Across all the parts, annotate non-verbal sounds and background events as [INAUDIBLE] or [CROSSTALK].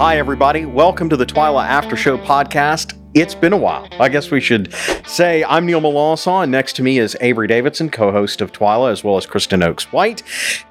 Hi, everybody. Welcome to the TWILA After Show podcast. It's been a while. I guess we should say I'm Neil Melanson. Next to me is Avery Davidson, co host of TWILA, as well as Kristen Oakes White,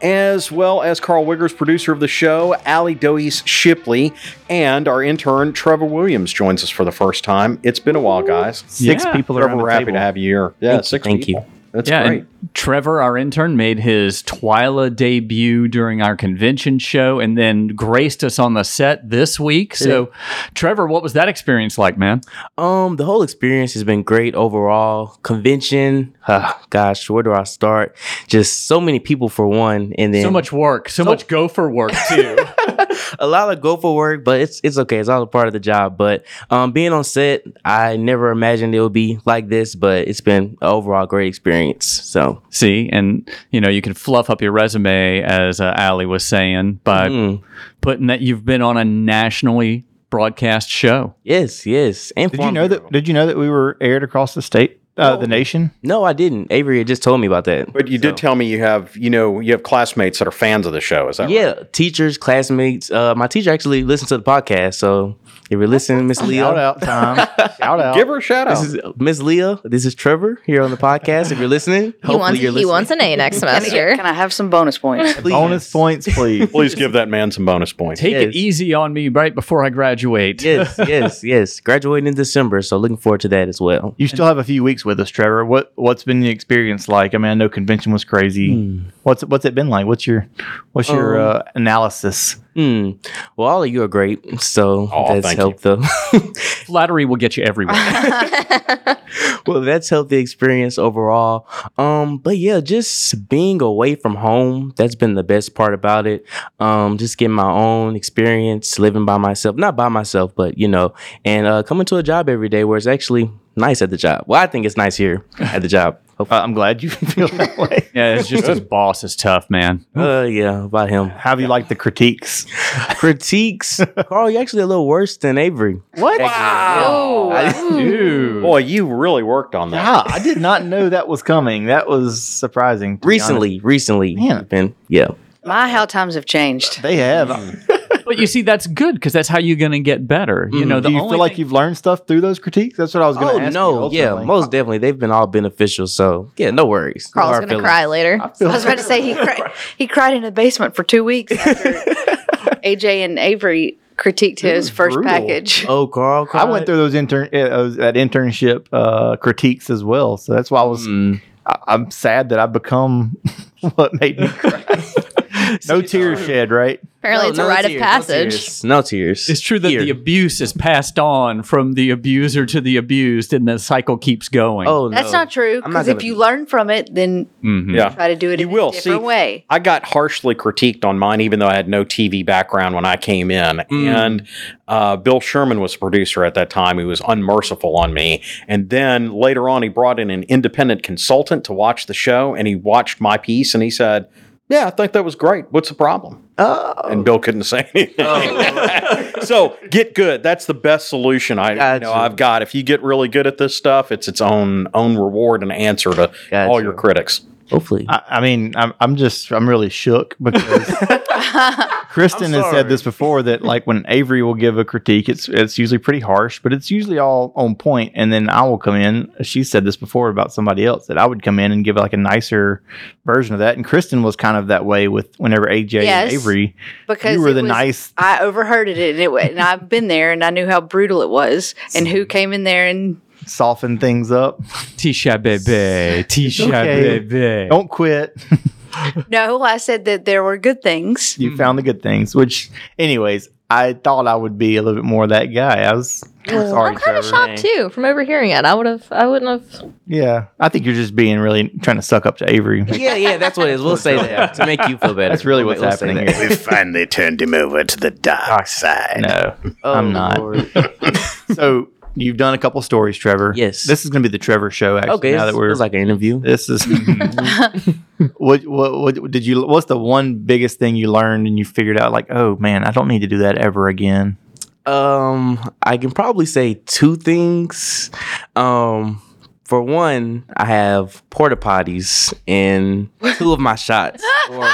as well as Karl Wiggers, producer of the show, Ali Doise Shipley, and our intern, Trevor Williams, joins us for the first time. It's been a while, guys. Six Yeah. people Trevor, around we're happy table. to have you here. Yeah, Thank you, six thank you. People. That's yeah, great. Trevor, our intern, made his TWILA debut during our convention show and then graced us on the set this week. So, Trevor, what was that experience like, man? Um, the whole experience has been great overall. Convention, uh, [SIGHS] gosh, where do I start? Just so many people for one, and then So much work, so, much gopher work, [LAUGHS] too. a lot of go for work, but it's it's okay. It's all a part of the job. But um, being on set, I never imagined it would be like this, but it's been an overall great experience. So See, and you know, you can fluff up your resume, as uh, Ali was saying, by mm, putting that you've been on a nationally broadcast show. yes, yes. And Did you know Bureau. that? Did you know that we were aired across the state, uh, the nation? No, I didn't. Avery had just told me about that. But you did tell me you have, you know, you have classmates that are fans of the show. Is that right? Yeah, teachers, classmates. Uh, my teacher actually listens to the podcast, so if you're listening, Miss Leah, Shout out time. [LAUGHS] Shout out. Give her a shout out. This is Miss Leah. This is Trevor here on the podcast. If you're listening, [LAUGHS] He wants, you're he listening. wants an A next [LAUGHS] semester. Can I have some bonus points? Please. Bonus points, please. Please give that man some bonus points. Take it easy on me right before I graduate. Yes, yes, yes. Graduating in December, so looking forward to that as well. You still have a few weeks with us, Trevor. What What's been the experience like? I mean, I know convention was crazy. What's What's it been like? What's your What's your Um, uh, analysis? Hmm. Well, all of you are great, so Oh, that's thank you. helped them. [LAUGHS] Flattery will get you everywhere. [LAUGHS] well, that's helped the experience overall. Um, but yeah, just being away from home, that's been the best part about it. Um, just getting my own experience, living by myself, not by myself, but you know, and uh, coming to a job every day where it's actually nice at the job. Well, I think it's nice here at the job. [LAUGHS] Uh, I'm glad you [LAUGHS] feel that [LAUGHS] way. yeah, it's just his boss is tough, man. Uh, yeah, about him. How have you liked the critiques? Critiques. Karl, you're actually a little worse than Avery. What? Oh, Dude. Boy, you really worked on that. Yeah, I did not know that was coming. That was surprising. Recently, recently, Man. been yeah. My how times have changed. they have. But you see, that's good because that's how you're going to get better. You know, the Do you feel like thing- you've learned stuff through those critiques? That's what I was going to Oh ask. no, you yeah, most definitely. They've been all beneficial. So yeah, no worries. Karl's hard gonna cry later. I feel I was about to say he cried, he cried in the basement for two weeks after [LAUGHS] AJ and Avery critiqued his first brutal. package. Oh, Karl, I went through those intern uh, those, that internship uh, critiques as well, so that's why I was. Mm. I, I'm sad that I've become [LAUGHS] what made me cry. [LAUGHS] no tears shed, right? Apparently, it's a rite of passage. No tears. No tears. It's true that Here. the abuse is passed on from the abuser to the abused, and the cycle keeps going. Oh, That's not true. I'm not Because if gonna you do learn from it, then Mhm. Yeah. try to do it You in will. a different See, way. I got harshly critiqued on mine, even though I had no TV background when I came in. And uh, Bill Sherman was a producer at that time. He was unmerciful on me. And then later on, he brought in an independent consultant to watch the show, and he watched my piece, and he said, "Yeah, I think that was great. What's the problem?" Oh. And Bill couldn't say anything. Oh. [LAUGHS] so get good. That's the best solution I you know Gotcha. I've got. If you get really good at this stuff, it's its own own reward and answer to all your critics. Hopefully. I, I mean, I'm, I'm just, I'm really shook because [LAUGHS] Kristen has said this before that like when Avery will give a critique, it's it's usually pretty harsh, but it's usually all on point. And then I will come in. She said this before about somebody else that I would come in and give like a nicer version of that. And Kristen was kind of that way with whenever AJ Yes, and Avery. Because you were the was- nice. I overheard it, and, it, wa- and I've been there, and I knew how brutal it was, and [LAUGHS] who came in there and Soften things up. Tisha bebe, Tisha okay. bebe. Don't quit. [LAUGHS] no, I said that there were good things. you mm. found the good things. Which, anyways, I thought I would be a little bit more that guy. I was I'm sorry, I'm kind of shocked too from overhearing it. I would have, I wouldn't have. Yeah, I think you're just being really trying to suck up to Avery. yeah, yeah, that's what it is. We'll say that [LAUGHS] to make you feel better. That's really We'll what's say happening here. We finally turned him over to the dark ah, side. No, Oh, I'm not. [LAUGHS] So you've done a couple stories, Trevor. Yes. This is going to be the Trevor show. Actually, Okay, now that we're was like an interview. this is [LAUGHS] [LAUGHS] what, what what did you? What's the one biggest thing you learned and you figured out? Like, oh man, I don't need to do that ever again. Um, I can probably say two things. Um, for one, I have porta potties in [LAUGHS] two of my shots for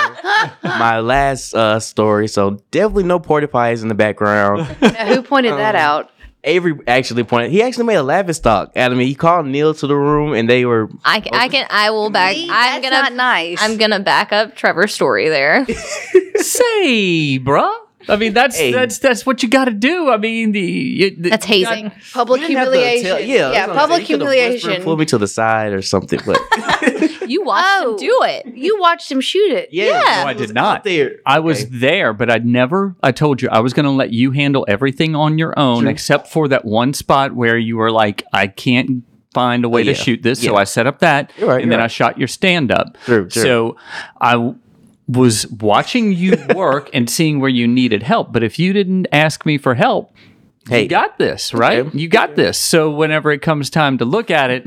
my last uh, story. So definitely no porta potties in the background. Now, who pointed that out? Avery actually pointed. He actually made a laughing stock out of me. He called Neil to the room, and they were I, ca- I can I will back. See, I'm that's gonna not nice. I'm gonna back up Trevor's story there. [LAUGHS] Say, bruh. I mean, that's Hey. that's that's what you got to do. I mean, the, you, the That's you got- hazing. public You didn't have to humiliation. tell- yeah, that's public saying. You could've whispered, humiliation. Pull me to the side or something, but [LAUGHS] You watched Oh. him do it. You watched him shoot it. yeah, Yeah. No, I was did not. There. I was Okay. there, but I'd never. I told you I was going to let you handle everything on your own, True. except for that one spot where you were like, "I can't find a way Oh, to shoot this," so I set up that, right, and you're then I shot your stand up. True, true. So I w- was watching you [LAUGHS] work and seeing where you needed help, but if you didn't ask me for help. Hey. you got this, right? Okay. You got this. So whenever it comes time to look at it,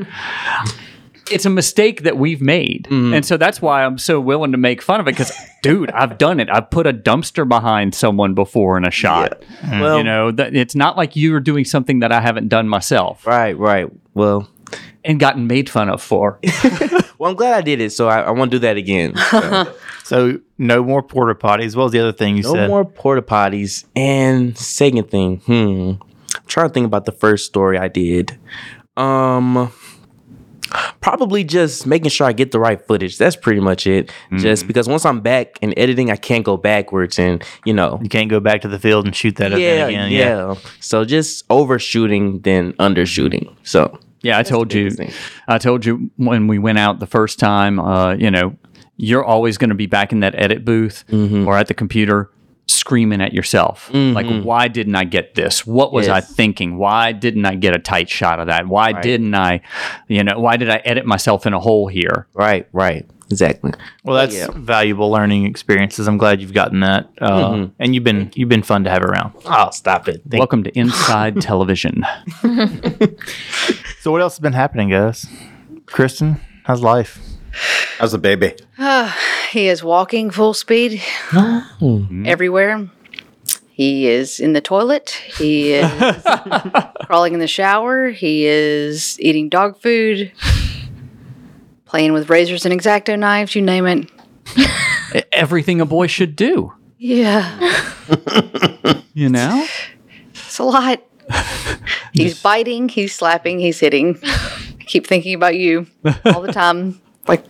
[SIGHS] it's a mistake that we've made. Mm-hmm. And so that's why I'm so willing to make fun of it because, [LAUGHS] dude, I've done it. I've put a dumpster behind someone before in a shot. Well, you know, that it's not like you are doing something that I haven't done myself right, right. Well, and gotten made fun of for. [LAUGHS] well, I'm glad I did it, so I, I won't do that again. So, [LAUGHS] So no more porta potties. What was the other thing you no said? more porta potties. And second thing, hmm, I'm trying to think about the first story I did. Um, probably just making sure I get the right footage. That's pretty much it. Just because once I'm back in editing, I can't go backwards, and you know, You can't go back to the field and shoot that yeah, again. yeah. So just overshooting than undershooting. So Yeah, I told you. I told you when we went out the first time. Uh, you know, you're always going to be back in that edit booth Mm-hmm. or at the computer screaming at yourself like why didn't i get this what was i thinking why didn't i get a tight shot of that why didn't i you know why did i edit myself in a hole here right, right, exactly. Well, that's Yeah. valuable learning experiences. I'm glad you've gotten that, uh, Mm-hmm. and you've been you've been fun to have around. Oh, stop it. Thank welcome to [LAUGHS] inside television [LAUGHS] So what else has been happening, guys? Kristen, how's life? How's the baby? Ah, he is walking full speed oh. hmm? everywhere. He is in the toilet. He is [LAUGHS] crawling in the shower. He is eating dog food, playing with razors and exacto knives, you name it. Everything a boy should do Yeah, [LAUGHS] you know it's a lot. [LAUGHS] He's biting, he's slapping, he's hitting. I keep thinking about you all the time. Like,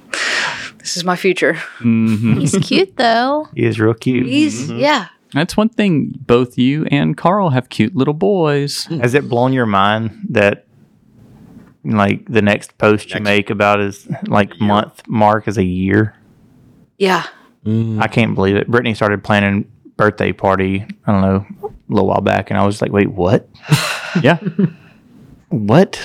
this is my future. Mm-hmm. He's cute though. He is real cute. He's, mm-hmm. yeah. that's one thing both you and Karl have cute little boys mm. Has it blown your mind that like the next post you make about his like month mark is a year? Yeah. Mm. I can't believe it. Brittany started planning birthday party. I don't know a little while back, and I was like, wait, what? [LAUGHS] yeah What?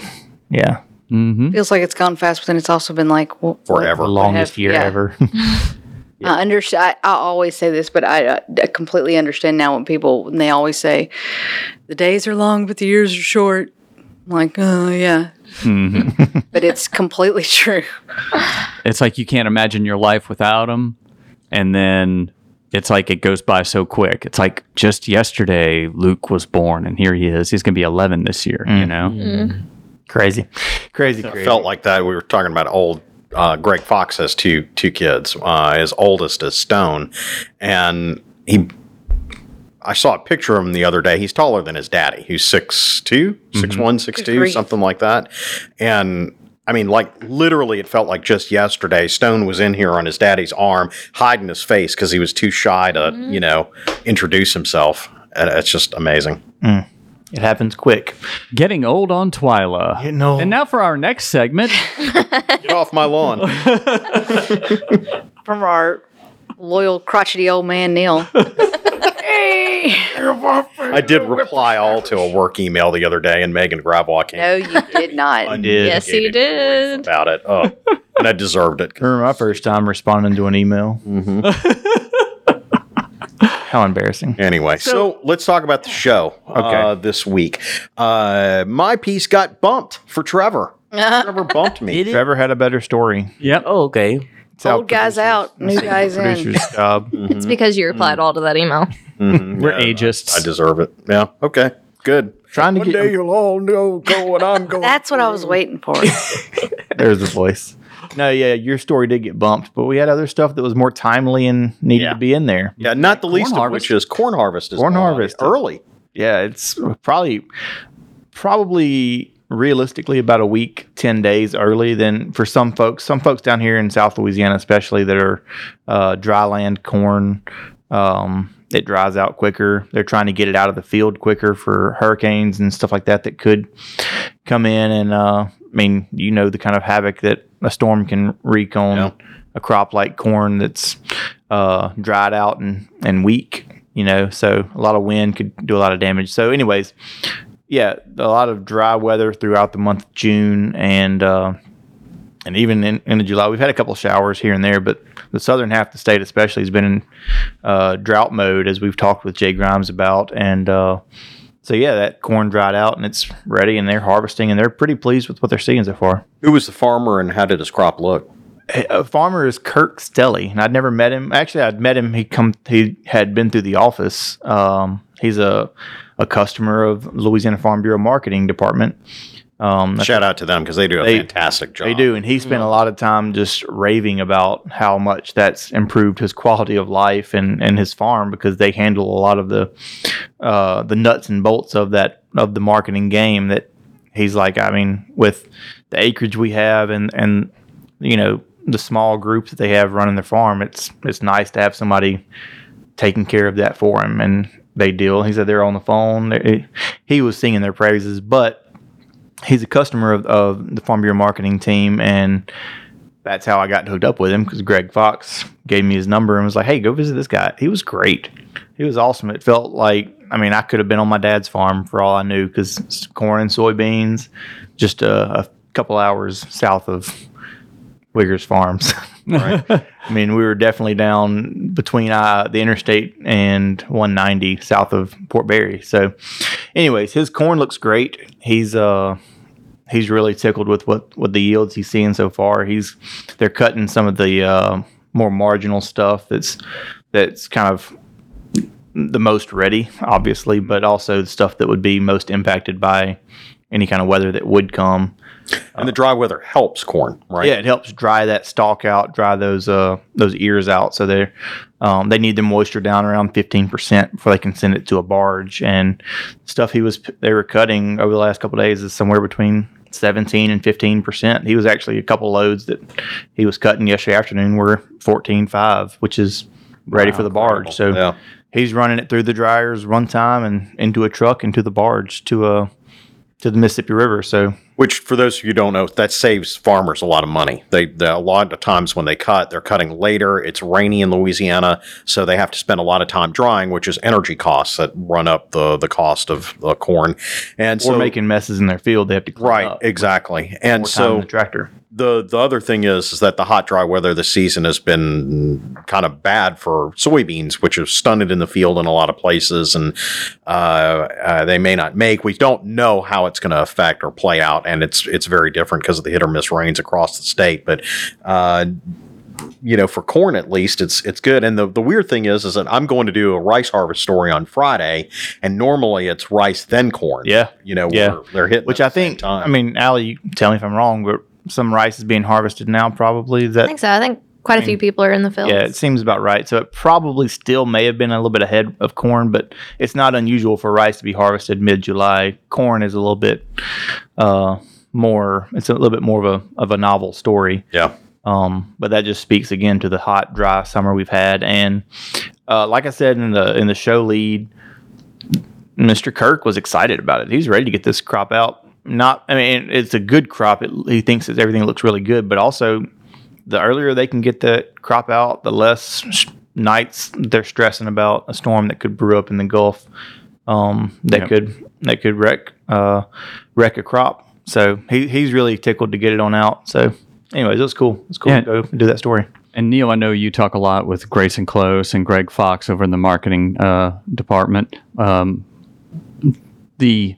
Yeah, mm-hmm. Feels like it's gone fast, but then it's also been like, well, Forever. the longest have- year yeah. ever. [LAUGHS] [LAUGHS] I understand. I, I always say this, but I, I completely understand now when people when they always say, "The days are long, but the years are short." I'm like, oh yeah, mm-hmm. [LAUGHS] but it's completely true. it's like you can't imagine your life without them, and then it's like it goes by so quick it's like just yesterday luke was born and here he is he's going to be 11 this year you mm. know mm. Crazy, crazy, crazy. It felt like that. We were talking about old. Uh, Greg Fox has two two kids. Uh, his oldest is Stone, and he. I saw a picture of him the other day. He's taller than his daddy. He's six two, six one, six two, grief. something like that. And I mean, like literally, it felt like just yesterday. Stone was in here on his daddy's arm, hiding his face because he was too shy to, you know, introduce himself. And it's just amazing. It happens quick. getting old on TWILA Getting old. and now for our next segment [LAUGHS] Get off my lawn. From our loyal crotchety old man Neil. hey, I did reply all to a work email the other day, and Megan Gravois came no, you did not. I did. Yes, he did. about it. Oh, and I deserved it. I remember my first time responding to an email. Mm-hmm. [LAUGHS] How embarrassing. Anyway, so, let's talk about the show uh, this week. Uh, my piece got bumped for Trevor. [LAUGHS] Trevor bumped me. Did it? Trevor had a better story. yep Oh, okay. It's how Old guys out, new guys in. Producer's job. [LAUGHS] It's because you replied all to that email. we're ageist I deserve it. Yeah. Okay. Good. trying to get day you'll all know go and I'm going. [LAUGHS] That's what I was waiting for. there's the voice. No, yeah, your story did get bumped, but we had other stuff that was more timely and needed Yeah. to be in there. yeah, not the least of which is corn harvest. Is Corn gone harvest. early. Yeah, it's probably probably realistically about a week, 10 days early than for some folks. Some folks down here in South Louisiana, especially that are uh, dry land corn, um, it dries out quicker. They're trying to get it out of the field quicker for hurricanes and stuff like that that could come in. And uh, I mean, you know, the kind of havoc that a storm can wreak on Yeah. a crop like corn that's uh, dried out and, and weak. You know, so a lot of wind could do a lot of damage. So, anyways, yeah, a lot of dry weather throughout the month of June and uh, and even in, into July. We've had a couple showers here and there, but the southern half of the state, especially, has been in uh, drought mode, as we've talked with Jay Grymes about. And uh, so, yeah, that corn dried out and it's ready, and they're harvesting, and they're pretty pleased with what they're seeing so far. Who was the farmer and how did his crop look? A farmer is Kirk Stelly, and I'd never met him. Actually, I'd met him. He come. He had been through the office. Um, he's a a customer of Louisiana Farm Bureau Marketing Department. Um, Shout out to them because they do a They- fantastic job. They do, and he spent a lot of time just raving about how much that's improved his quality of life and, and his farm because they handle a lot of the uh, the nuts and bolts of that of the marketing game. That he's like, I mean, with the acreage we have and and you know the small group that they have running their farm, it's it's nice to have somebody taking care of that for him, and they deal. He said they're on the phone. They- He was singing their praises, but he's a customer of, of the Farm Bureau marketing team, and that's how I got hooked up with him because Greg Fox gave me his number and was like, "Hey, go visit this guy. He was great. He was awesome. It felt like I mean I could have been on my dad's farm for all I knew because corn and soybeans, just a, a couple hours south of Wiggers Farms. [LAUGHS] Right. [LAUGHS] I mean, we were definitely down between uh, the interstate and 190 south of Port Barre. So, anyways, his corn looks great. He's uh he's really tickled with what what the yields he's seeing so far. He's they're cutting some of the uh, more marginal stuff that's that's kind of the most ready, obviously, but also the stuff that would be most impacted by any kind of weather that would come. and the dry weather helps corn, right? Yeah, it helps dry that stalk out, dry those uh those ears out. So they um, they need the moisture down around fifteen percent before they can send it to a barge. And stuff he was they were cutting over the last couple of days is somewhere between seventeen and fifteen percent. He was actually a couple loads that he was cutting yesterday afternoon were fourteen five, which is ready for the barge. So Yeah. he's running it through the dryers one time and into a truck into the barge to uh to the Mississippi River. So Which, for those of you who don't know, that saves farmers a lot of money. They, they a lot of times when they cut, they're cutting later. It's rainy in Louisiana, so they have to spend a lot of time drying, which is energy costs that run up the the cost of the corn. And or so making messes in their field, they have to clean right, up. exactly. And more time in so the tractor. the the other thing is is that the hot dry weather this season has been kind of bad for soybeans, which are stunted in the field in a lot of places, and uh, uh, they may not make. We don't know how it's going to affect or play out, and it's it's very different because of the hit or miss rains across the state. But uh, you know, for corn at least, it's it's good. And the, the weird thing is, is that I'm going to do a rice harvest story on Friday, and normally it's rice then corn. Yeah. you know, Yeah. where they're hitting, Which I think, time. I mean, Allie, tell me if I'm wrong, but some rice is being harvested now, probably. Is I think so. I think quite a few people are in the field. Yeah, it seems about right. So it probably still may have been a little bit ahead of corn, but it's not unusual for rice to be harvested mid July. Corn is a little bit uh, more. It's a little bit more of a of a novel story. yeah. Um, but that just speaks again to the hot, dry summer we've had, and uh, like I said in the in the show lead, Mr. Kirk was excited about it. He's ready to get this crop out. Not, I mean, it's a good crop. It, he thinks that everything looks really good, but also the earlier they can get the crop out, the less sh- nights they're stressing about a storm that could brew up in the Gulf. Um, that Yep. could that could wreck uh, wreck a crop. So he, he's really tickled to get it on out. So, anyways, it was cool. It's cool Yeah. to go do that story. And Neil, I know you talk a lot with Grayson Close and Greg Fox over in the marketing uh, department. Um, the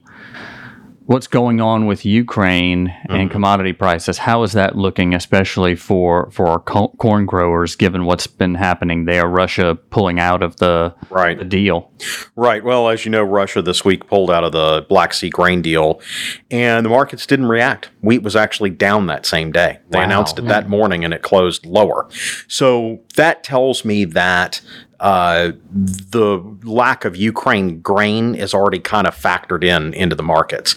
what's going on with Ukraine and mm-hmm. commodity prices, how is that looking, especially for for our co- corn growers, given what's been happening there? Russia pulling out of the Right. the deal. Right. Well, as you know, Russia this week pulled out of the Black Sea grain deal, and the markets didn't react. Wheat was actually down that same day. They Wow. announced it that mm. morning, and it closed lower. So that tells me that uh, the lack of Ukraine grain is already kind of factored in into the markets.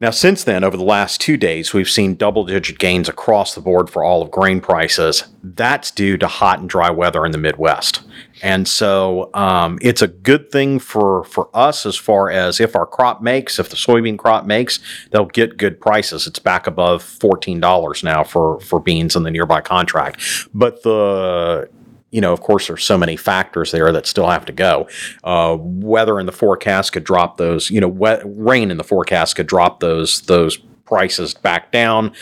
Now, since then, over the last two days, we've seen double digit gains across the board for all of grain prices. That's due to hot and dry weather in the Midwest. And so um, it's a good thing for, for us as far as if our crop makes, if the soybean crop makes, they'll get good prices. It's back above $14 now for, for beans in the nearby contract. But the you know, of course, there's so many factors there that still have to go. Uh, weather in the forecast could drop those. You know, wet, rain in the forecast could drop those those prices back down.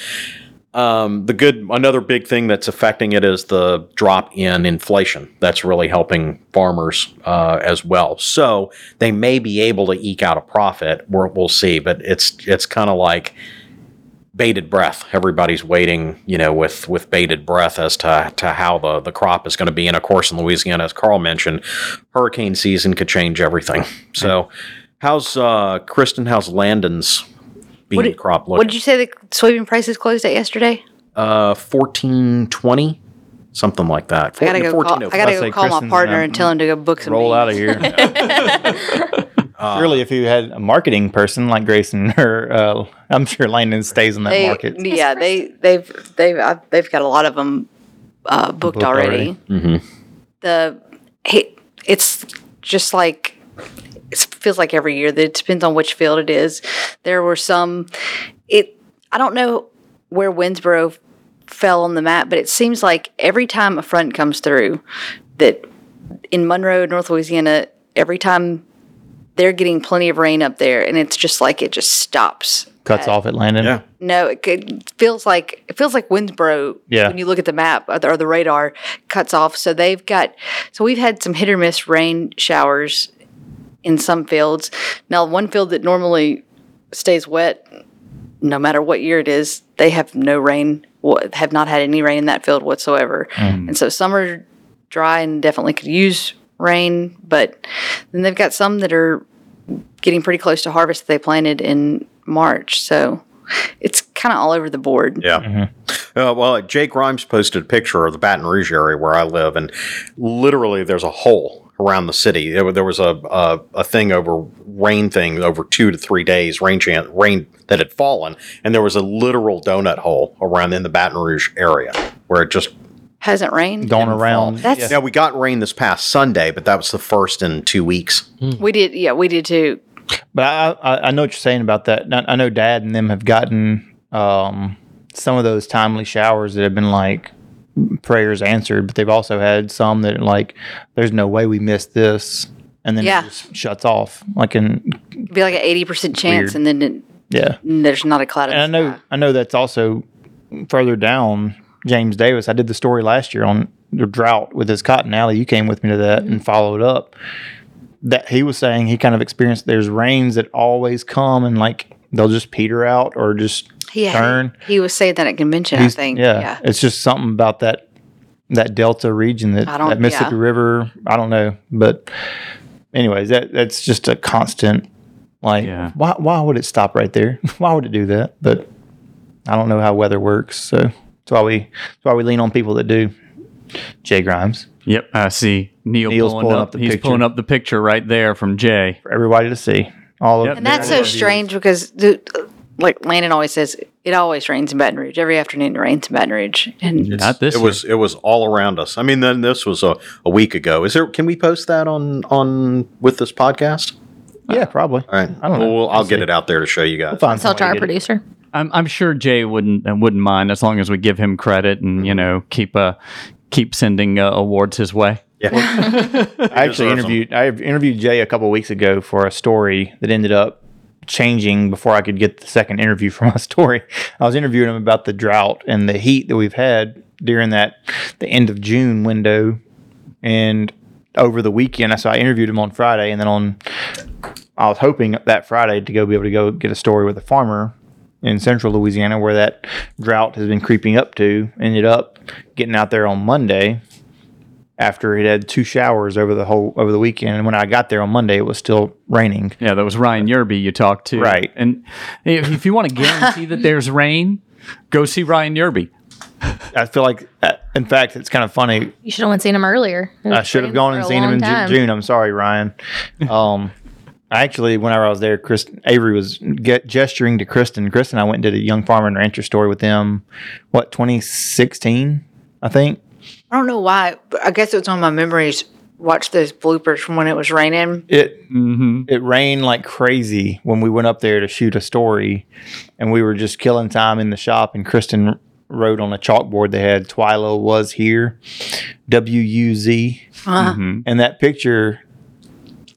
Um, the good, another big thing that's affecting it is the drop in inflation. That's really helping farmers uh, as well. So they may be able to eke out a profit. We're, we'll see, but it's it's kind of like bated breath. Everybody's waiting, you know, with with bated breath as to to how the the crop is going to be. And of course, in Louisiana, as Karl mentioned, hurricane season could change everything. So, how's uh, Kristen? How's Landon's bean What did- crop What look? did you say the soybean prices closed at yesterday? uh, fourteen twenty, something like that. I gotta go. Call, I gotta say go call my partner gonna and tell him to go book some. Roll out of beans. [LAUGHS] [LAUGHS] here. Surely, if you had a marketing person like Grayson, [LAUGHS] or uh, I'm sure Landon stays in that They, market. yeah, they they've they've I've, they've got a lot of them uh, booked, Booked already. Mhm. The hey, it's just like it feels like every year. That it depends on which field it is. There were some. It I don't know where Winnsboro fell on the map, but it seems like every time a front comes through, that in Monroe, North Louisiana, every time they're getting plenty of rain up there, and it's just like it just stops. Cuts off at Landon. Yeah. No, it, it feels like it feels like Winnsboro. Yeah. When you look at the map or the, or the radar, cuts off. So they've got. So we've had some hit or miss rain showers in some fields. Now, one field that normally stays wet, no matter what year it is, they have no rain. wa- Have not had any rain in that field whatsoever. Mm. And so some are dry and definitely could use rain, but then they've got some that are getting pretty close to harvest that they planted in March. So it's kind of all over the board. Yeah. Uh, well, Jay Grymes posted a picture of the Baton Rouge area where I live, and literally there's a hole around the city. There, was a, a a thing over rain thing over two to three days, rain chance, rain that had fallen, and there was a literal donut hole around in the Baton Rouge area where it just. Hasn't rained. Going around. That's Yeah, we got rain this past Sunday, but that was the first in two weeks. we did. Yeah, we did too. But I, I, I know what you're saying about that. I, know Dad and them have gotten um, some of those timely showers that have been like prayers answered, but they've also had some that like, there's no way we missed this, and then Yeah. it just shuts off. Like in It'd be like an eighty percent chance, Weird. and then it, yeah, there's not a cloud. and I know sky. I know that's also further down. James Davis, I did the story last year on the drought with his cotton alley. You came with me to that and followed up. That he was saying he kind of experienced there's rains that always come and like they'll just peter out or just Yeah, turn. He was saying that at convention. I He's- think. Yeah, Yeah. it's just something about that that Delta region that, I don't- that Mississippi yeah. River. I don't know, but anyways, that that's just a constant. Like, Yeah. why why would it stop right there? [LAUGHS] why would it do that? But I don't know how weather works, so that's why we that's why we lean on people that do. Jay Grymes Yep, I see Neil Neil's pulling, pulling up. up the he's picture. pulling up the picture right there from Jay. for everybody to see. All Yep. of And that's so strange because, the, like Landon always says, it always rains in Baton Rouge. Every afternoon it rains in Baton Rouge. And Not this. It year. was it was all around us. I mean, then this was a, a week ago. Is there? Can we post that on on with this podcast? yeah, probably. All right, I don't know. Well, we'll- I'll get it out there to show you guys. Find Tell to somebody our to get it. producer. I'm, I'm sure Jay wouldn't uh, wouldn't mind as long as we give him credit and you know keep uh keep sending uh, awards his way. Yeah. [LAUGHS] I actually interviewed I interviewed Jay a couple weeks ago for a story that ended up changing before I could get the second interview for my [LAUGHS] story. I was interviewing him about the drought and the heat that we've had during that the end of June window and over the weekend. So I interviewed him on Friday and then on I was hoping that Friday to go be able to go get a story with a farmer in central Louisiana where that drought has been creeping up to. Ended up getting out there on Monday after it had two showers over the whole over the weekend. And when I got there on Monday, it was still raining. Yeah, that was Ryan Yerby you talked to. Right. And if, if you want to guarantee that there's rain, go see Ryan Yerby. I feel like, uh, in fact, it's kind of funny. You should have went seen him earlier. I should have gone and seen him in time. June. I'm sorry, Ryan. Um, I actually, whenever I was there, Chris Avery was get, gesturing to Kristen. Kristen, and I went and did a young farmer and rancher story with them. What 2016, I think. I don't know why. But I guess it was on my memories. Watch those bloopers from when it was raining. It Mm-hmm. it rained like crazy when we went up there to shoot a story, and we were just killing time in the shop. And Kristen wrote on a chalkboard they had TWILA was here," W U Z, Uh, Mm-hmm. and that picture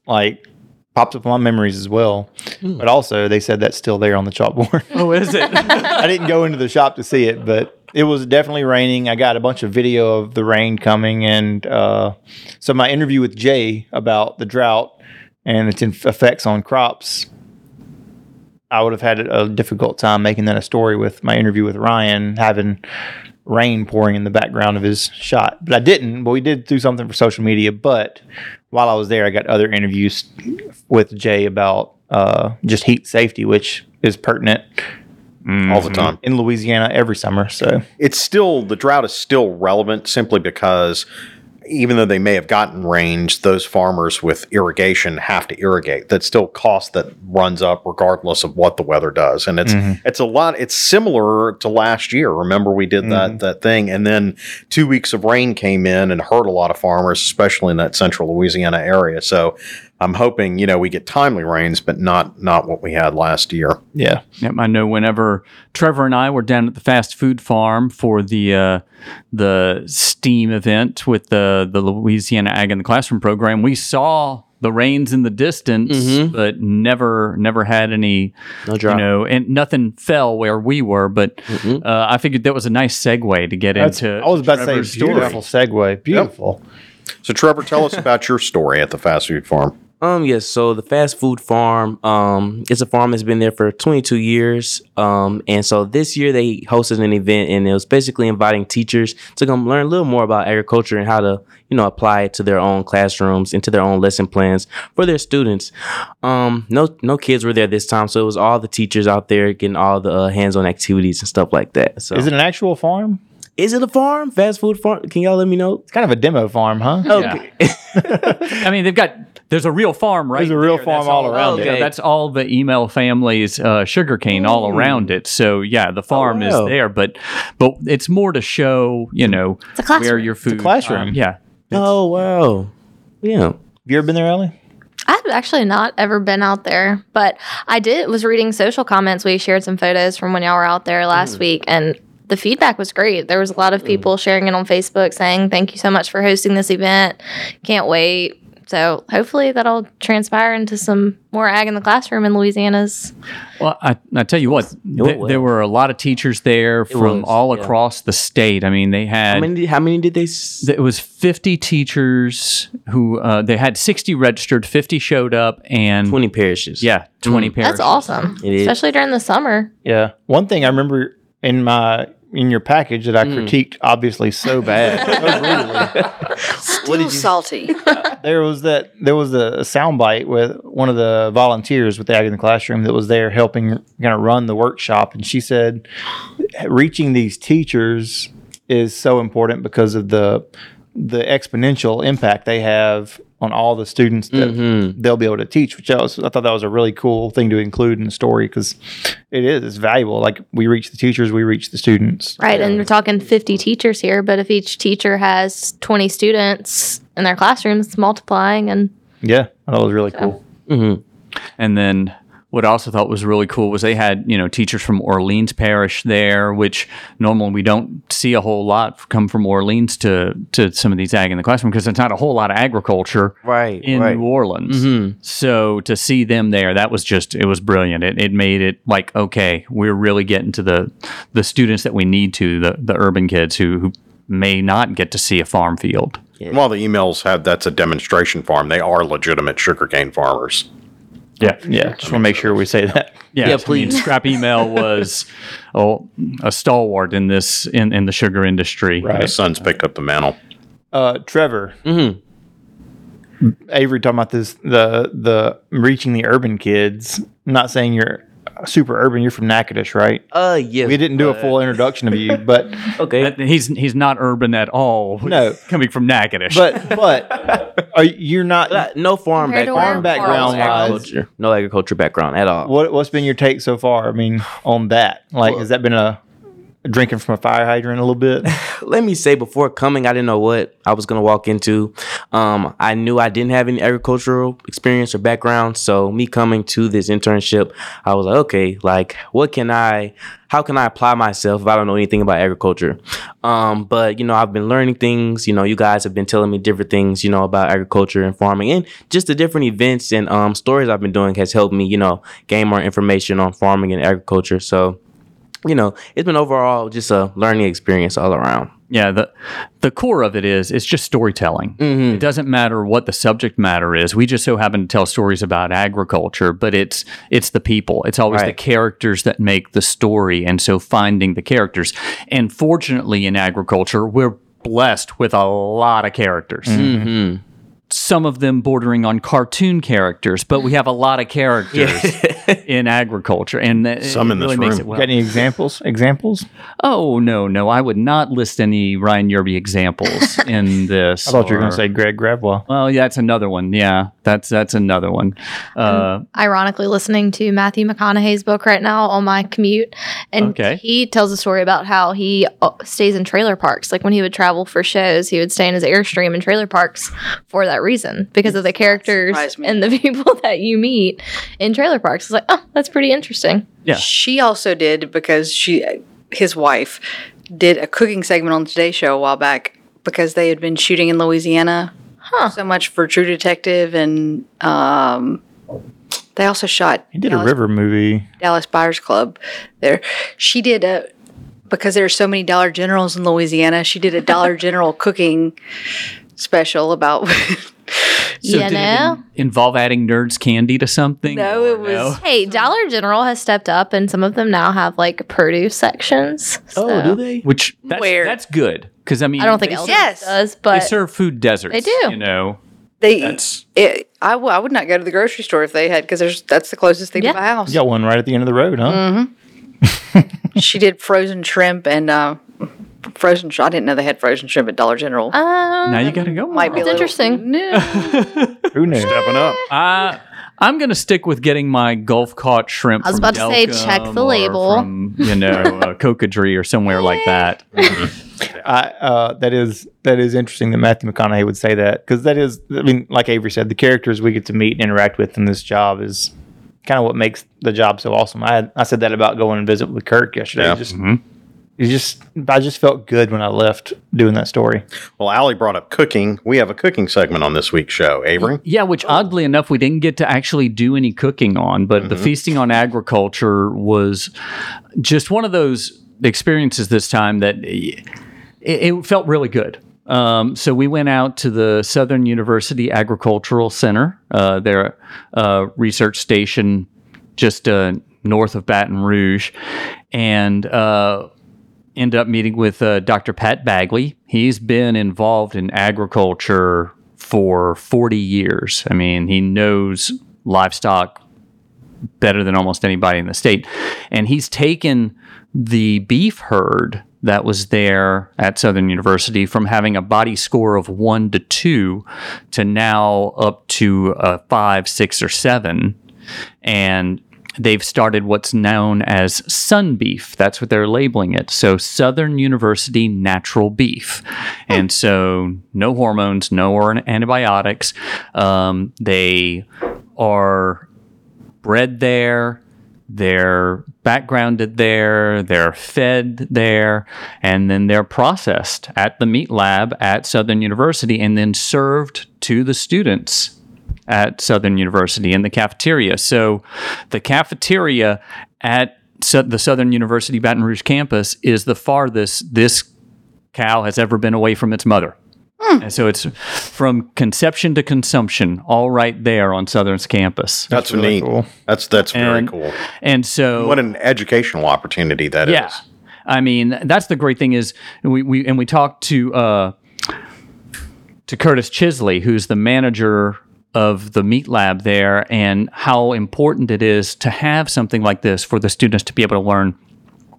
like pops up in my memories as well. But also, they said that's still there on the chalkboard. [LAUGHS] Oh, is it? [LAUGHS] I didn't go into the shop to see it, but it was definitely raining. I got a bunch of video of the rain coming, and uh, so my interview with Jay about the drought and its effects on crops. I would have had a difficult time making that a story with my interview with Ryan, having rain pouring in the background of his shot. But I didn't. But we did do something for social media. But while I was there, I got other interviews with Jay about uh, just heat safety, which is pertinent all the time. in Louisiana every summer. So It's still the drought is still relevant simply because even though they may have gotten range, those farmers with irrigation have to irrigate. That's still cost that runs up regardless of what the weather does. And it's mm-hmm. it's a lot it's similar to last year. Remember we did that mm-hmm. that thing and then 2 weeks of rain came in and hurt a lot of farmers especially in that central Louisiana area. So I'm hoping, you know, we get timely rains but not not what we had last year. yeah, Yep, I know. Whenever Trevor and I were down at the fast food farm for the uh, the STEAM event with the the Louisiana Ag in the Classroom program, we saw the rains in the distance, Mhm. but never never had any, No drought. you know, and nothing fell where we were. But Mm-mm. uh, I figured that was a nice segue to get That's- into. I was about Trevor's to say beautiful segue, beautiful. So Trevor, tell us [LAUGHS] about your story at the fast food farm. Um, yes. So the fast food farm, um, it's a farm that's been there for 22 years. Um, and so this year they hosted an event, and it was basically inviting teachers to come learn a little more about agriculture and how to, you know, apply it to their own classrooms, into their own lesson plans for their students. Um, no, no kids were there this time, so it was all the teachers out there getting all the uh, hands-on activities and stuff like that. So Is it an actual farm? Is it a farm? Fast food farm? Can y'all let me know? It's kind of a demo farm, huh? Okay. [LAUGHS] I mean, they've got. There's a real farm right There's a real there. farm That's all around yeah, it. That's all the email family's uh, sugarcane all around it. So yeah, the farm wow. is there, but but it's more to show you know It's a classroom. where your food classroom. um, yeah. oh wow. Yeah. Have you ever been there, Ellie? I've actually not ever been out there, but I did was reading social comments. We shared some photos from when y'all were out there last week, and the feedback was great. There was a lot of people sharing it on Facebook saying, "Thank you so much for hosting this event. Can't wait." So hopefully that'll transpire into some more ag in the classroom in Louisiana's. Well, I, I tell you what, th- there were a lot of teachers there from was, all yeah. across the state. I mean, they had How many? Did, how many did they? s- it was 50 teachers who uh, they had 60 registered, 50 showed up, and Twenty parishes. yeah, 20 Mm. pairs. That's awesome, It is. especially during the summer. Yeah. One thing I remember in my in your package that I Mm. critiqued obviously so [LAUGHS] bad, so brutally. [LAUGHS] Still salty. [LAUGHS] There was that there was a, soundbite with one of the volunteers with the Ag in the Classroom that was there helping kind of run the workshop, and she said reaching these teachers is so important because of the the exponential impact they have on all the students that Mhm. they'll be able to teach. Which I, was, I thought that was a really cool thing to include in the story because it is it's valuable. Like we reach the teachers, we reach the students. Right, and we're talking 50 teachers here, but if each teacher has 20 students in their classrooms, multiplying and Yeah, that was really cool. Mhm. And then what I also thought was really cool was they had, you know, teachers from Orleans Parish there, which normally we don't see a whole lot come from Orleans to, to some of these ag in the classroom because there's not a whole lot of agriculture Right. in right. New Orleans. Mhm. So to see them there, that was just it was brilliant. It, it made it like okay, we're really getting to the the students that we need to the the urban kids who who may not get to see a farm field. While the emails had that's a demonstration farm, they are legitimate sugarcane farmers. Yeah, yeah. Just want to make sure we say that. Yeah, Yeah, I mean, please. scrap email was oh, a stalwart in this in, in the sugar industry. The son's picked up the mantle. Uh, Trevor, Mhm. Avery talking about this the the reaching the urban kids. I'm not saying you're super urban. You're from Natchitoches, right? Uh, yes. We didn't do a full introduction of you, [LAUGHS] but Okay. That- He's he's not urban at all. [LAUGHS] No. coming from Natchitoches. but but [LAUGHS] are you- you're not. Uh, no farm Compared to background. where background Karl's agriculture. No agriculture background at all. What what's been your take so far? I mean, on that, like, has that been a, drinking from a fire hydrant a little bit? [LAUGHS] let me say before coming i didn't know what i was going to walk into. Um, i knew i didn't have any agricultural experience or background so me coming to this internship i was like okay like what can i how can i apply myself if i don't know anything about agriculture? Um, but you know i've been learning things. You know you guys have been telling me different things you know about agriculture and farming. And just the different events and um, stories i've been doing has helped me you know gain more information on farming and agriculture. So you know, it's been overall just a learning experience all around. yeah, the the core of it is it's just storytelling. Mm-hmm. It doesn't matter what the subject matter is. We just so happen to tell stories about agriculture, but it's it's the people. It's always the characters that make the story, and so finding the characters. And fortunately, in agriculture, we're blessed with a lot of characters. Mm-hmm. Some of them bordering on cartoon characters, but we have a lot of characters [LAUGHS] in agriculture, and that- Some it in this really makes room. it well. Got any examples? Examples? Oh no, no, I would not list any Ryan Yerby examples in this. [LAUGHS] I thought you were going to say Greg Gravwell. Well, yeah, that's another one. Yeah, that's that's another one. Uh, ironically listening to Matthew McConaughey's book right now on my commute, and Okay. he tells a story about how he uh, stays in trailer parks. Like when he would travel for shows, he would stay in his airstream in trailer parks for that reason because of the characters and the [LAUGHS] people that you meet in trailer parks. It's like, oh, that's pretty interesting. Yeah. She also did because she, his wife, did a cooking segment on the Today Show a while back because they had been shooting in Louisiana. Huh. So much for True Detective, and um, they also shot. He did a river movie. Dallas Buyers Club. There, she did a because there are so many Dollar Generals in Louisiana. She did a Dollar [LAUGHS] General cooking special about. [LAUGHS] so you did it know? in- involve adding nerds candy to something? No, it was- Hey, Dollar General has stepped up, and some of them now have like produce sections. Oh, do they? Which that's, Where? that's good because I mean I don't think they, Elders Yes. does, but they serve food deserts. They do. You know, they, That's- it, I, w- I would not go to the grocery store if they had because there's that's the closest thing Yeah. to my house. You got one right at the end of the road, huh? She did frozen shrimp and uh, frozen. sh- I didn't know they had frozen shrimp at Dollar General. um, now you got to go. Might be That's interesting. No. Who knew? Stepping up. [LAUGHS] Uh, I'm gonna stick with getting my Gulf caught shrimp. I was from about to say, check the label. From, you know, uh, Cocodrie or somewhere like that. [LAUGHS] I, uh, that is that is interesting that Matthew McConaughey would say that because that is, I mean, like Avery said, the characters we get to meet and interact with in this job is kind of what makes the job so awesome. I had, I said that about going and visit with Kirk yesterday. Yeah. Just, it just I just felt good when I left doing that story. Well, Allie brought up cooking. We have a cooking segment on this week's show. Avery? Yeah, which oddly enough, we didn't get to actually do any cooking on, but the feasting on agriculture was just one of those experiences this time that it, it felt really good. Um, so we went out to the Southern University Agricultural Center, uh, their uh, research station just uh, north of Baton Rouge, and uh, ended up meeting with uh, Dr. Pat Bagley. He's been involved in agriculture for 40 years. I mean, he knows livestock better than almost anybody in the state. And he's taken the beef herd that was there at Southern University from having a body score of one to two to now up to a five, six, or seven. And they've started what's known as sun beef. That's what they're labeling it. So Southern University natural beef. And so no hormones, no or- antibiotics. Um, they are bred there, they're backgrounded there, they're fed there, and then they're processed at the meat lab at Southern University and then served to the students at Southern University in the cafeteria. So the cafeteria at the Southern University Baton Rouge campus is the farthest this cow has ever been away from its mother. And so it's from conception to consumption, all right there on Southern's campus. That's, really neat. cool. That's that's very cool. And so What an educational opportunity that is. yeah. I mean, that's the great thing is we, we and we talked to uh, to Curtis Chisley, who's the manager of the meat lab there, and how important it is to have something like this for the students to be able to learn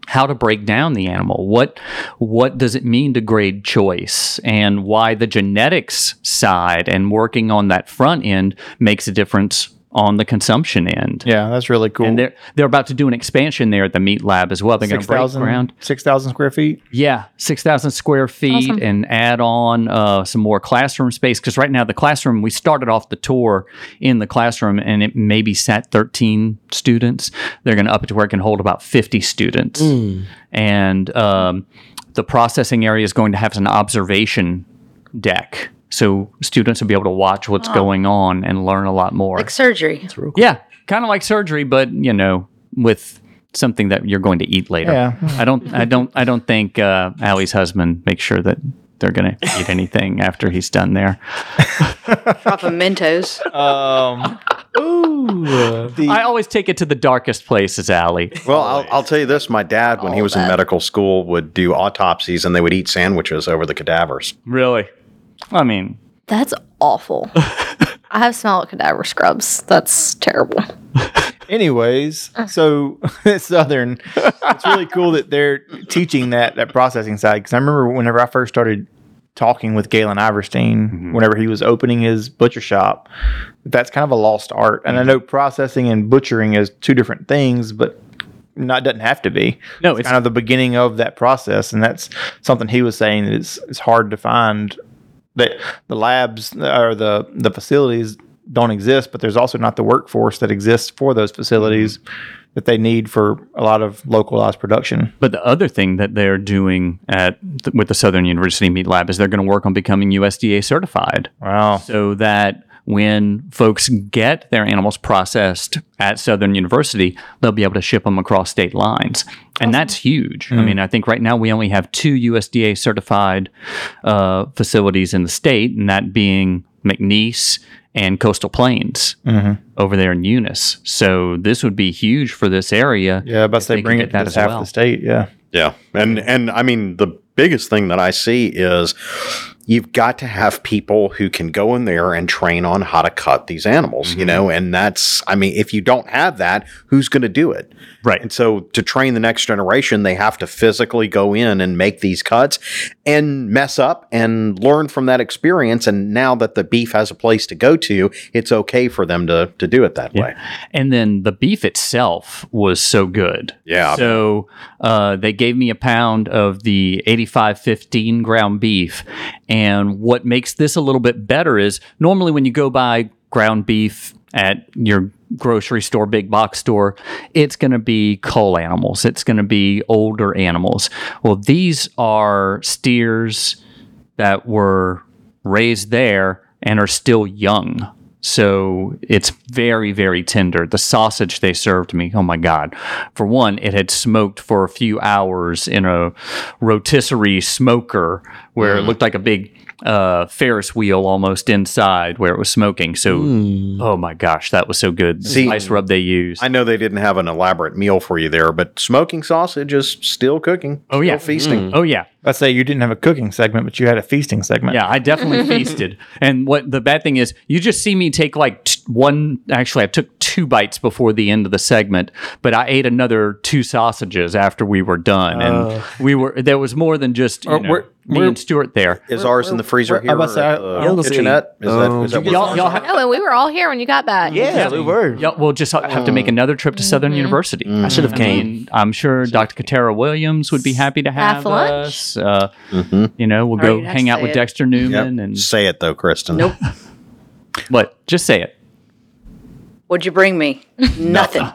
how to break down the animal. What what does it mean to grade choice, and why the genetics side and working on that front end makes a difference on the consumption end. Yeah, that's really cool. And they're they're about to do an expansion there at the meat lab as well. They're going to break 6,000 ground. 6,000 square feet. Yeah, six thousand square feet, Awesome. and add on uh, some more classroom space. Because right now the classroom, we started off the tour in the classroom, and it maybe sat thirteen students. They're going to up it to where it can hold about fifty students, and um, the processing area is going to have an observation deck. So students will be able to watch what's going on and learn a lot more. Like surgery. Yeah, kind of like surgery, but you know, with something that you're going to eat later. Yeah. I don't, I don't, I don't think uh, Allie's husband makes sure that they're going to eat anything after he's done there. Drop of Mentos. Um, ooh, the, I always take it to the darkest places, Allie. Well, I'll, I'll tell you this: my dad, when he was in medical school, would do autopsies, and they would eat sandwiches over the cadavers. Really? I mean, That's awful. [LAUGHS] I have smelled cadaver scrubs. That's terrible. anyways, so [LAUGHS] Southern, it's really cool that they're teaching that that processing side. Because I remember whenever I first started talking with Galen Iverstein, mm-hmm. whenever he was opening his butcher shop, that's kind of a lost art. And I mm-hmm. know processing and butchering is two different things, but not doesn't have to be. No, it's it's- kind of the beginning of that process, and that's something he was saying that it's it's hard to find that the labs or the the facilities don't exist, but there's also not the workforce that exists for those facilities mm-hmm. that they need for a lot of localized production. but the other thing that they're doing at th- with the Southern University Meat Lab is they're going to work on becoming USDA certified. Wow. so that when folks get their animals processed at Southern University, they'll be able to ship them across state lines. And that's huge. I mean, I think right now we only have two USDA certified uh, facilities in the state, and that being McNeese and Coastal Plains over there in Eunice. So this would be huge for this area. Yeah, but if they could bring it to that as half well. the state. Yeah. Yeah, and and I mean the biggest thing that I see is you've got to have people who can go in there and train on how to cut these animals. You know, and that's I mean if you don't have that, who's going to do it? Right. And so to train the next generation, they have to physically go in and make these cuts and mess up and learn from that experience. And now that the beef has a place to go to, it's okay for them to to do it that way. And then the beef itself was so good. Yeah. So uh, they gave me a pound of the 8515 ground beef. And what makes this a little bit better is normally when you go buy ground beef at your grocery store, big box store, it's going to be cull animals. It's going to be older animals. Well, these are steers that were raised there and are still young. So it's very, very tender. The sausage they served me, oh my God. For one, it had smoked for a few hours in a rotisserie smoker where it mm. looked like a big uh, Ferris wheel almost inside where it was smoking. So, oh my gosh, that was so good. The See, spice rub they used. I know they didn't have an elaborate meal for you there, but smoking sausage is still cooking. Oh, yeah. still feasting. oh, yeah. Let's say you didn't have a cooking segment, but you had a feasting segment. Yeah, I definitely [LAUGHS] feasted. And what the bad thing is, you just see me take like t- one. Actually, I took two bites before the end of the segment, but I ate another two sausages after we were done, and we were there was more than just you Uh, know, we're- me we're- and Stuart there. Is ours in the freezer where- here? I'm about say, or I- at the I was gonna say, kitchenette? Is that, um, is that you what- Y'all, y'all, ha- Oh, and we were all here when you got back. Yeah, we were. y'all will just ha- have to make another trip to Southern University. I should have I came. mean, I'm sure Dr. Katara Williams would be happy to have Half lunch? us. Uh, Mhm. You know, we'll All go right, hang out with it. Dexter Yep. Newman and Say it though, Kristen. Nope. [LAUGHS] what? Just say it. What'd you bring me? [LAUGHS] Nothing.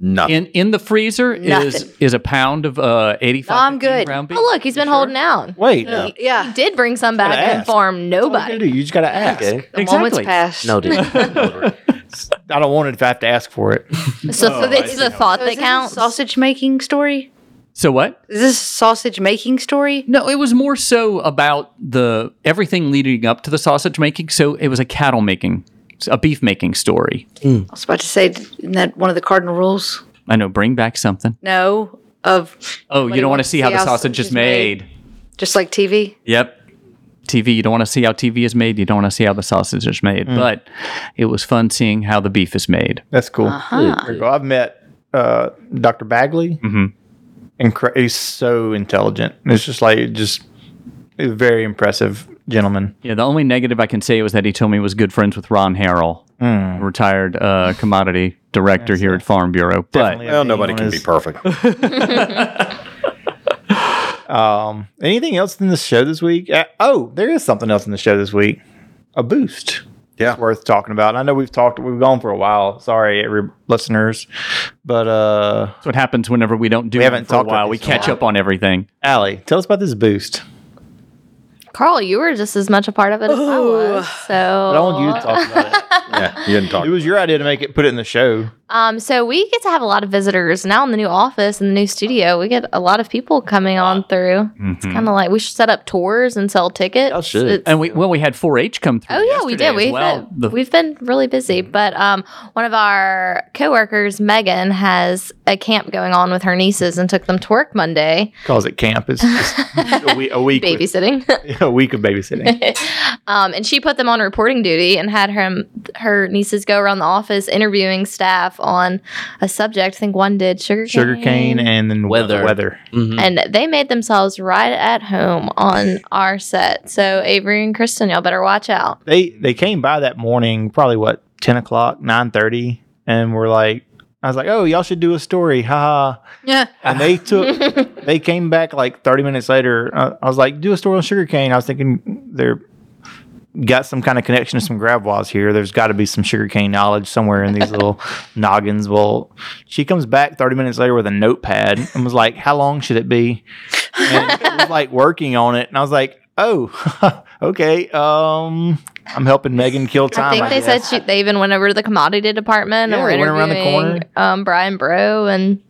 Nothing. In in the freezer is Nothing. is a pound of uh 85 No, I'm good. ground beef. Oh, look, he's been holding out. Wait. He, Yeah. he did bring some back Gotta and ask. inform What nobody. you, do? you just got to ask. Okay. The moment's Exactly. passed. dude. [LAUGHS] I don't want it if I have to ask for it. So, so it's the thought So that is this a counts. sausage making story? So what? Is this a sausage making story? No, it was more so about the everything leading up to the sausage making. So it was a cattle making, a beef making story. I was about to say, isn't that one of the cardinal rules? I know, bring back something. No, of Oh, you don't want to see how the sausage is made. just like TV. Yep. TV, you don't want to see how TV is made. You don't want to see how the sausage is made. But it was fun seeing how the beef is made. That's cool. Uh-huh. Very cool. I've met uh, Dr. Bagley. Mm-hmm. Incre- he's so intelligent. It's just like just very impressive gentleman. Yeah, the only negative I can say was that he told me he was good friends with Ron Harrell, retired uh, commodity director here at Farm Bureau. But Definitely a Well, nobody can his- be perfect. [LAUGHS] Um, anything else in the show this week? Uh, oh, there is something else in the show this week. A boost. Yeah. worth talking about. I know we've talked, we've gone for a while. Sorry, every listeners, but uh, that's what happens whenever we don't do We haven't for a talked about while. We these in a catch up on everything. Allie, tell us about this boost. Karl, you were just as much a part of it as I was. So But I want you to talk about it. [LAUGHS] yeah, you didn't talk. It was your idea to make it, put it in the show. Um, so we get to have a lot of visitors now in the new office and the new studio. We get a lot of people coming on through. It's kind of like we should set up tours and sell tickets. Y'all should. It's- And we well, we had 4-H come through. Oh yeah, we did. We've well. been, we've been really busy, but um, one of our coworkers, Megan, has a camp going on with her nieces and took them to work Monday, Calls it camp. It's just a week, a week, with- babysitting. [LAUGHS] a week of babysitting. [LAUGHS] um, and she put them on reporting duty and had her her nieces go around the office interviewing staff on a subject. I think one did sugar Sugar cane and then Weather. Weather. Mhm. and they made themselves right at home on our set. So Avery and Kristen, y'all better watch out. They they came by that morning, probably what ten o'clock, nine thirty, and we're like, I was like, oh, y'all should do a story, haha. Yeah. And they took, [LAUGHS] they came back like 30 minutes later. Uh, I was like, do a story on sugarcane. I was thinking they're got some kind of connection to some gravois here. There's got to be some sugarcane knowledge somewhere in these little [LAUGHS] noggins. Well, she comes back 30 minutes later with a notepad and was like, how long should it be? And it was like working on it. And I was like, oh, [LAUGHS] okay. Um, I'm helping Megan kill time. I think they guess. said she, they even went over to the commodity department Yeah, and were they went around the interviewing um, Brian Bro and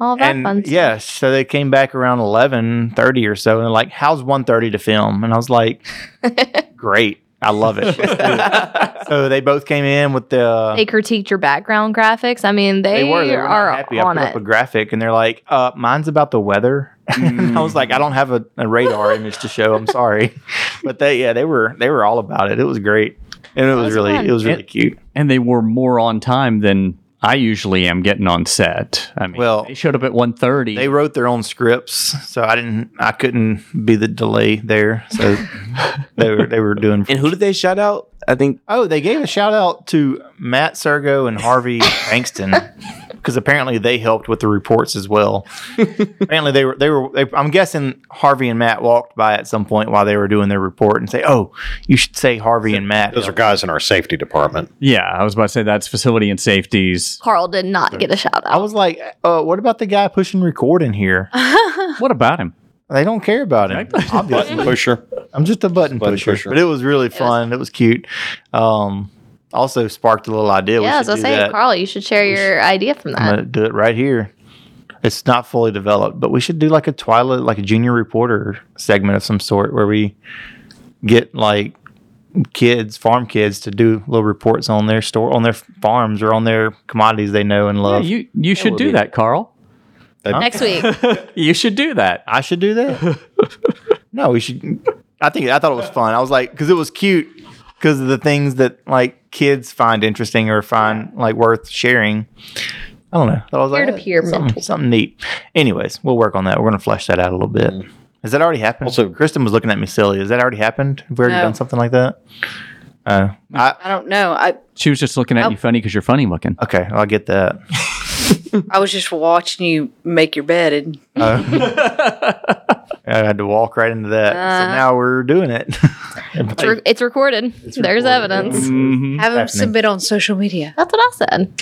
all that fun stuff. yeah, so they came back around eleven thirty or so, and they're like, "How's 1.30 to film?" And I was like, [LAUGHS] "Great, I love it." Let's do it." so they both came in with the. They critiqued your background graphics. I mean, they, they were they were are not happy. I on put it. up a graphic, and they're like, "Uh, mine's about the weather." [LAUGHS] I was like, "I don't have a, a radar image to show. I'm sorry," [LAUGHS] but they yeah they were they were all about it. It was great, and it was, was really fun. it was really It- cute. and they were more on time than I usually am getting on set. I mean, Well, they showed up at 1.30. They wrote their own scripts, so I didn't I couldn't be the delay there. So [LAUGHS] they were they were doing And who did they shout out? I think Oh, they gave a shout out to Matt Sergo and Harvey [LAUGHS] Bankston because apparently they helped with the reports as well. [LAUGHS] apparently they were they were they, I'm guessing Harvey and Matt walked by at some point while they were doing their report and say, "Oh, you should say Harvey and Matt." Those are guys in our safety department. yeah, I was about to say that's facility and safeties. Karl did not get a shout out. I was like, uh, "What about the guy pushing record in here?" [LAUGHS] What about him? They don't care about him. Obviously. Button pusher. I'm just a button, Button pusher. pusher. But it was really fun. It was, cute. Um, also sparked a little idea. We yeah, should as I do say, that. Karl, you should share your idea from I'm that. gonna do it right here. It's not fully developed, but we should do like a TWILA, like a junior reporter segment of some sort where we get like kids, farm kids, to do little reports on their store, on their farms, or on their commodities they know and Yeah, love. you you should do be- that, Karl. Next week. [LAUGHS] You should do that. I should do that. [LAUGHS] no, we should. I think I thought it was fun. I was like, because it was cute, because of the things that like kids find interesting or find like worth sharing. I don't know. I was like, Peer-to-peer eh, something, mental. something neat. Anyways, we'll work on that. We're gonna flesh that out a little bit. Has that already happened? Also- Kristen was looking at me silly. Has that already happened? Have we already No. done something like that? Uh, I, I don't know. I She was just looking at Oh. you funny because you're funny looking. okay, I'll get that. [LAUGHS] I was just watching you make your bed and [LAUGHS] I had to walk right into that. so Uh. now we're doing it. [LAUGHS] It's, re- it's recorded. There's recorded. evidence. have them submit on social media. That's what I said.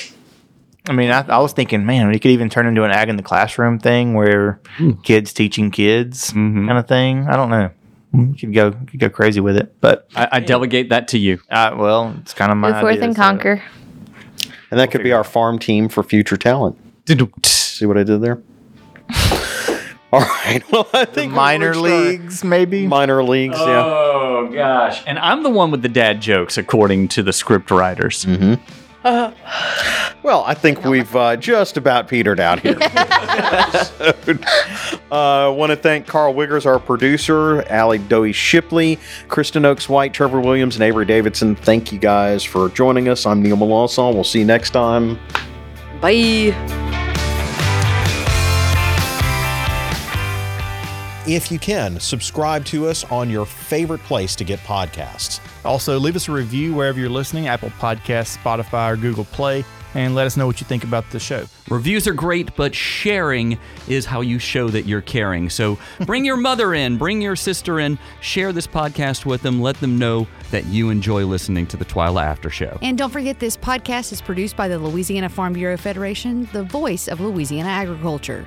I mean, I, I was thinking, man, we could even turn into an ag in the classroom thing where kids teaching kids Mhm. kind of thing. I don't know. You could go, you could go crazy with it, but I, I delegate that to you. uh, well, it's kind of my Go forth idea, and so- conquer. And that could be our farm team for future talent. See what I did there? [LAUGHS] All right. Well, I think Minor we're leagues, maybe. Minor leagues. Yeah. Oh gosh! And I'm the one with the dad jokes, according to the script writers. Mm-hmm. [LAUGHS] Well, I think we've uh, just about petered out here. I [LAUGHS] [LAUGHS] uh, want to thank Karl Wiggers, our producer, Allie Doey Shipley, Kristen Oaks White, Trevor Williams, and Avery Davidson. Thank you guys for joining us. I'm Neil Melanson. We'll see you next time. Bye. If you can, subscribe to us on your favorite place to get podcasts. Also, leave us a review wherever you're listening Apple Podcasts, Spotify, or Google Play, and let us know what you think about the show. Reviews are great, but sharing is how you show that you're caring. So bring your mother in, bring your sister in, share this podcast with them, let them know that you enjoy listening to the TWILA After Show. And don't forget, this podcast is produced by the Louisiana Farm Bureau Federation, the voice of Louisiana agriculture.